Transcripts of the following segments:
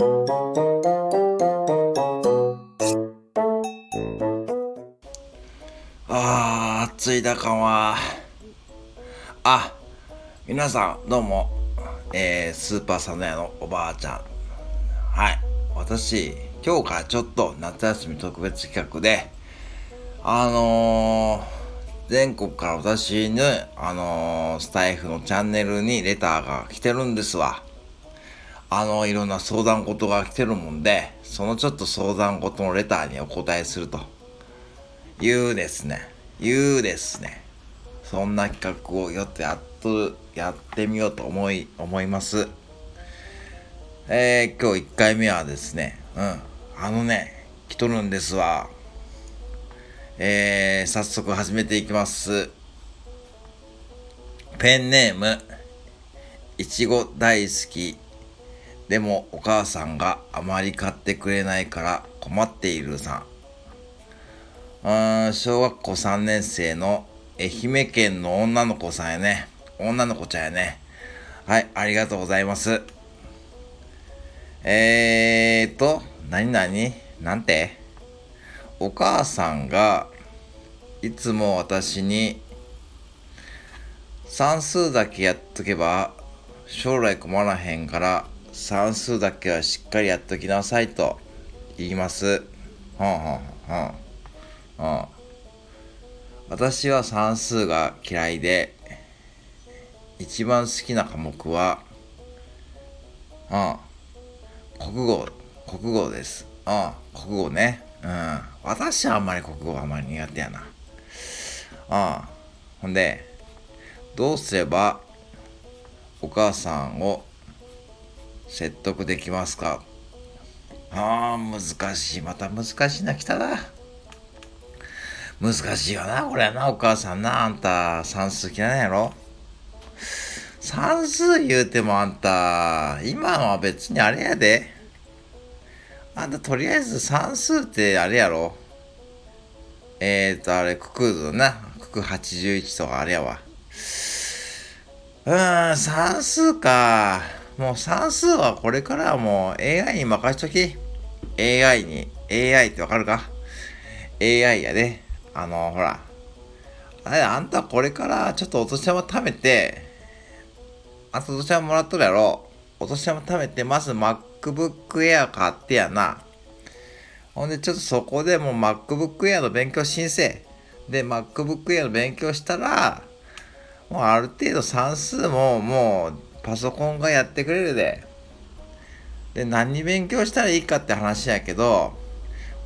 あー、暑いだかは。あ、皆さん、どうも。えー、スーパーサナヤのおばあちゃん。はい。私、今日からちょっと夏休み特別企画で、あのー、全国から私の、あのー、スタイフのチャンネルにレターが来てるんですわ。あの、いろんな相談事が来てるもんで、そのちょっと相談事のレターにお答えするというですね、いうですね、そんな企画をよってやっとやってみようと思い、思います。えー、今日1回目はですね、うん、あのね、来とるんですわ。えー、早速始めていきます。ペンネーム、いちご大好き。でもお母さんがあまり買ってくれないから困っているさん。うん、小学校3年生の愛媛県の女の子さんやね。女の子ちゃんやね。はい、ありがとうございます。えーと、なになになんて？お母さんがいつも私に算数だけやっとけば将来困らへんから算数だけはしっかりやっときなさいと言います。はあはあはあ。はあ、私は算数が嫌いで一番好きな科目は、ああ、国語、国語です。ああ、国語ね。うん。私はあんまり国語あんまり苦手やな。ああ。ほんで、どうすればお母さんを説得できますか？ああ、難しい。また難しいな、来たな。難しいよな、これはな、お母さんな。あんた、算数嫌いなんやろ？算数言うてもあんた、今は別にあれやで。あんたとりあえず算数ってあれやろ？えーと、あれ、ククーズな。クク81とかあれやわ。うーん、算数か。もう算数はこれからはもう AI に任しとき。AI に。AI ってわかるか ?AI やで。あの、ほら。あれ、あんたこれからちょっとお年玉貯めて、あとお年玉もらっとるやろ？お年玉貯めて、まず MacBook Air 買ってやな。ほんで、ちょっとそこでもう MacBook Air の勉強申請。で、MacBook Air の勉強したら、もうある程度算数ももうパソコンがやってくれるで。で、何に勉強したらいいかって話やけど、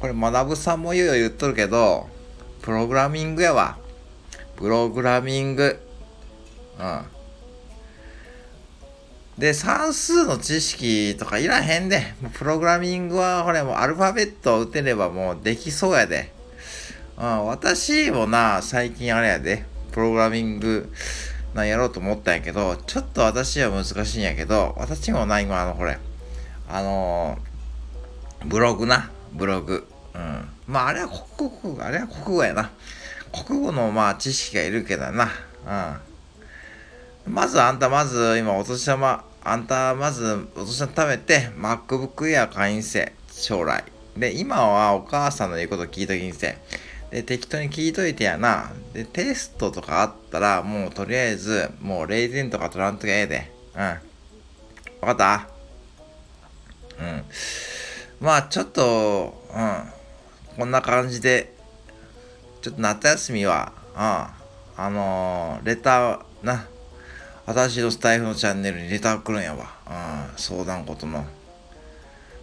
これ学ぶさんも言うよ言っとるけど、プログラミングやわ。プログラミング。うん。で、算数の知識とかいらへんで。プログラミングは、これもうアルファベットを打てればもうできそうやで。うん、私もな、最近あれやで。プログラミングなやろうと思ったんやけど、ちょっと私は難しいんやけど、私もな、今あの、これ、あのー、ブログな、ブログ。うん。まあ、あれは国語、あれは国語やな。国語のまあ知識がいるけどな。うん。まずあんたまず今お年玉、あんたまずお年玉貯めて MacBook Air 会員制、将来。で、今はお母さんの言うこと聞いときにせ。で、適当に聞いといてやな。で、テストとかあったら、もうとりあえず、もう0点とか取らんときゃええで。うん。わかった？うん。まあ、ちょっと、うん。こんな感じで、ちょっと夏休みは、うん。あのー、レター、な、私のスタイフのチャンネルにレター来るんやわ。うん、相談事の。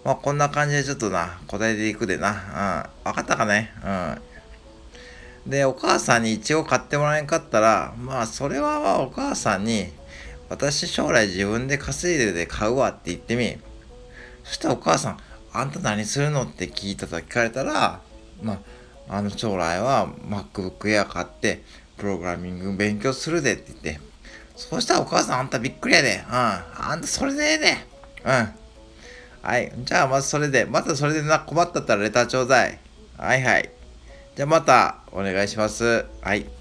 まあ、こんな感じでちょっとな、答えていくでな。うん、分かったかね？うん。で、お母さんに一応買ってもらえんかったら、まあ、それはお母さんに、私将来自分で稼いでで買うわって言ってみ。そしたらお母さん、あんた何するの？って聞いたと聞かれたら、まあ、あの将来は MacBook Air 買って、プログラミング勉強するでって言って、そしたらお母さんあんたびっくりやで。うん。あんたそれでええで。うん。はい。じゃあまずそれで。またそれでな困ったったらレターちょうだい。はいはい。じゃあまたお願いします。はい。